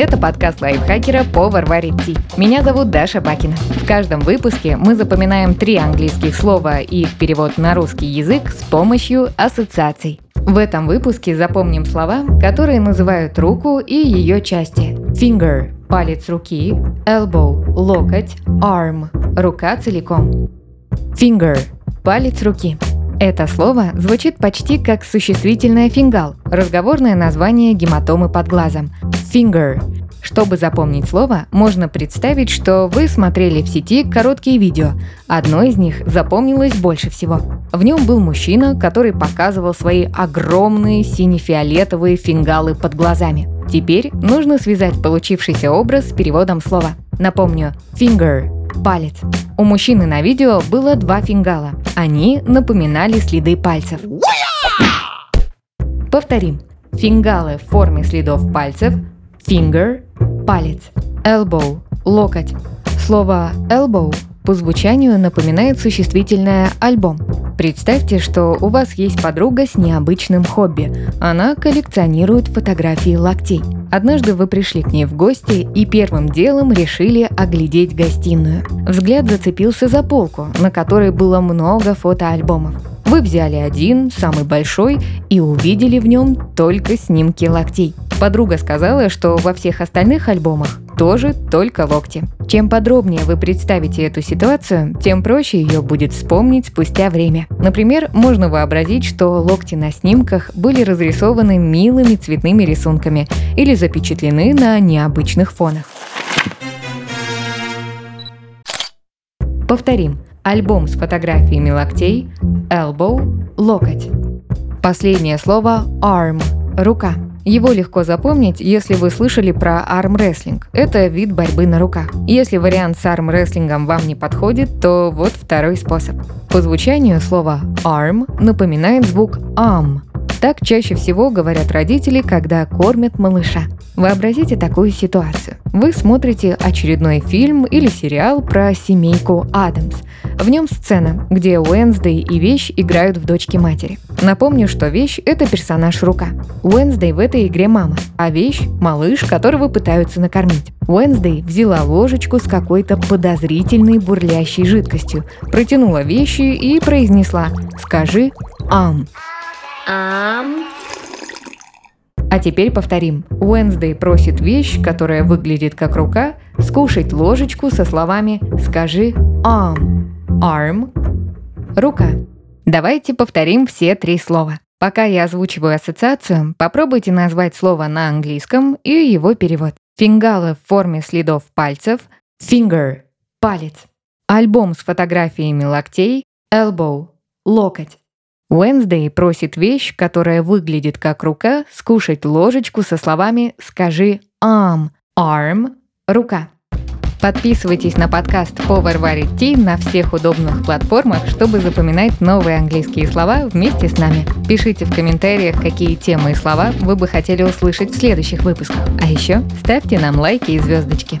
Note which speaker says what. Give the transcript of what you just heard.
Speaker 1: Это подкаст лайфхакера «Повар варит ти». Меня зовут Даша Бакина. В каждом выпуске мы запоминаем три английских слова и их перевод на русский язык с помощью ассоциаций. В этом выпуске запомним слова, которые называют руку и ее части. Finger – палец руки, elbow – локоть, arm – рука целиком. Finger – палец руки. Это слово звучит почти как существительное фингал, разговорное название гематомы под глазом. Finger. Чтобы запомнить слово, можно представить, что вы смотрели в сети короткие видео. Одно из них запомнилось больше всего. В нем был мужчина, который показывал свои огромные сине-фиолетовые фингалы под глазами. Теперь нужно связать получившийся образ с переводом слова. Напомню, finger – палец. У мужчины на видео было два фингала. Они напоминали следы пальцев. Повторим. Фингалы в форме следов пальцев, finger – палец, elbow – локоть. Слово elbow по звучанию напоминает существительное «альбом». Представьте, что у вас есть подруга с необычным хобби. Она коллекционирует фотографии локтей. Однажды вы пришли к ней в гости и первым делом решили оглядеть гостиную. Взгляд зацепился за полку, на которой было много фотоальбомов. Вы взяли один, самый большой, и увидели в нем только снимки локтей. Подруга сказала, что во всех остальных альбомах тоже только локти. Чем подробнее вы представите эту ситуацию, тем проще ее будет вспомнить спустя время. Например, можно вообразить, что локти на снимках были разрисованы милыми цветными рисунками или запечатлены на необычных фонах. Повторим. Альбом с фотографиями локтей, elbow – локоть. Последнее слово arm – рука. Его легко запомнить, если вы слышали про армрестлинг. Это вид борьбы на руках. Если вариант с армрестлингом вам не подходит, то вот второй способ. По звучанию слово arm напоминает звук am, так чаще всего говорят родители, когда кормят малыша. Вообразите такую ситуацию. Вы смотрите очередной фильм или сериал про семейку Адамс. В нем сцена, где Уэнсдей и Вещь играют в дочки матери. Напомню, что Вещь – это персонаж Рука. Уэнсдей в этой игре мама, а Вещь – малыш, которого пытаются накормить. Уэнсдей взяла ложечку с какой-то подозрительной бурлящей жидкостью, протянула вещи и произнесла «Скажи «ам». Ам. А теперь повторим. Уэнсдей просит вещь, которая выглядит как рука, скушать ложечку со словами «скажи arm». Arm – рука. Давайте повторим все три слова. Пока я озвучиваю ассоциацию, попробуйте назвать слово на английском и его перевод. Фингалы в форме следов пальцев, finger – палец. Альбом с фотографиями локтей, elbow – локоть. Уэнсдей просит вещь, которая выглядит как рука, скушать ложечку со словами «скажи arm», arm – рука. Подписывайтесь на подкаст «Повар варит ти» на всех удобных платформах, чтобы запоминать новые английские слова вместе с нами. Пишите в комментариях, какие темы и слова вы бы хотели услышать в следующих выпусках. А еще ставьте нам лайки и звездочки.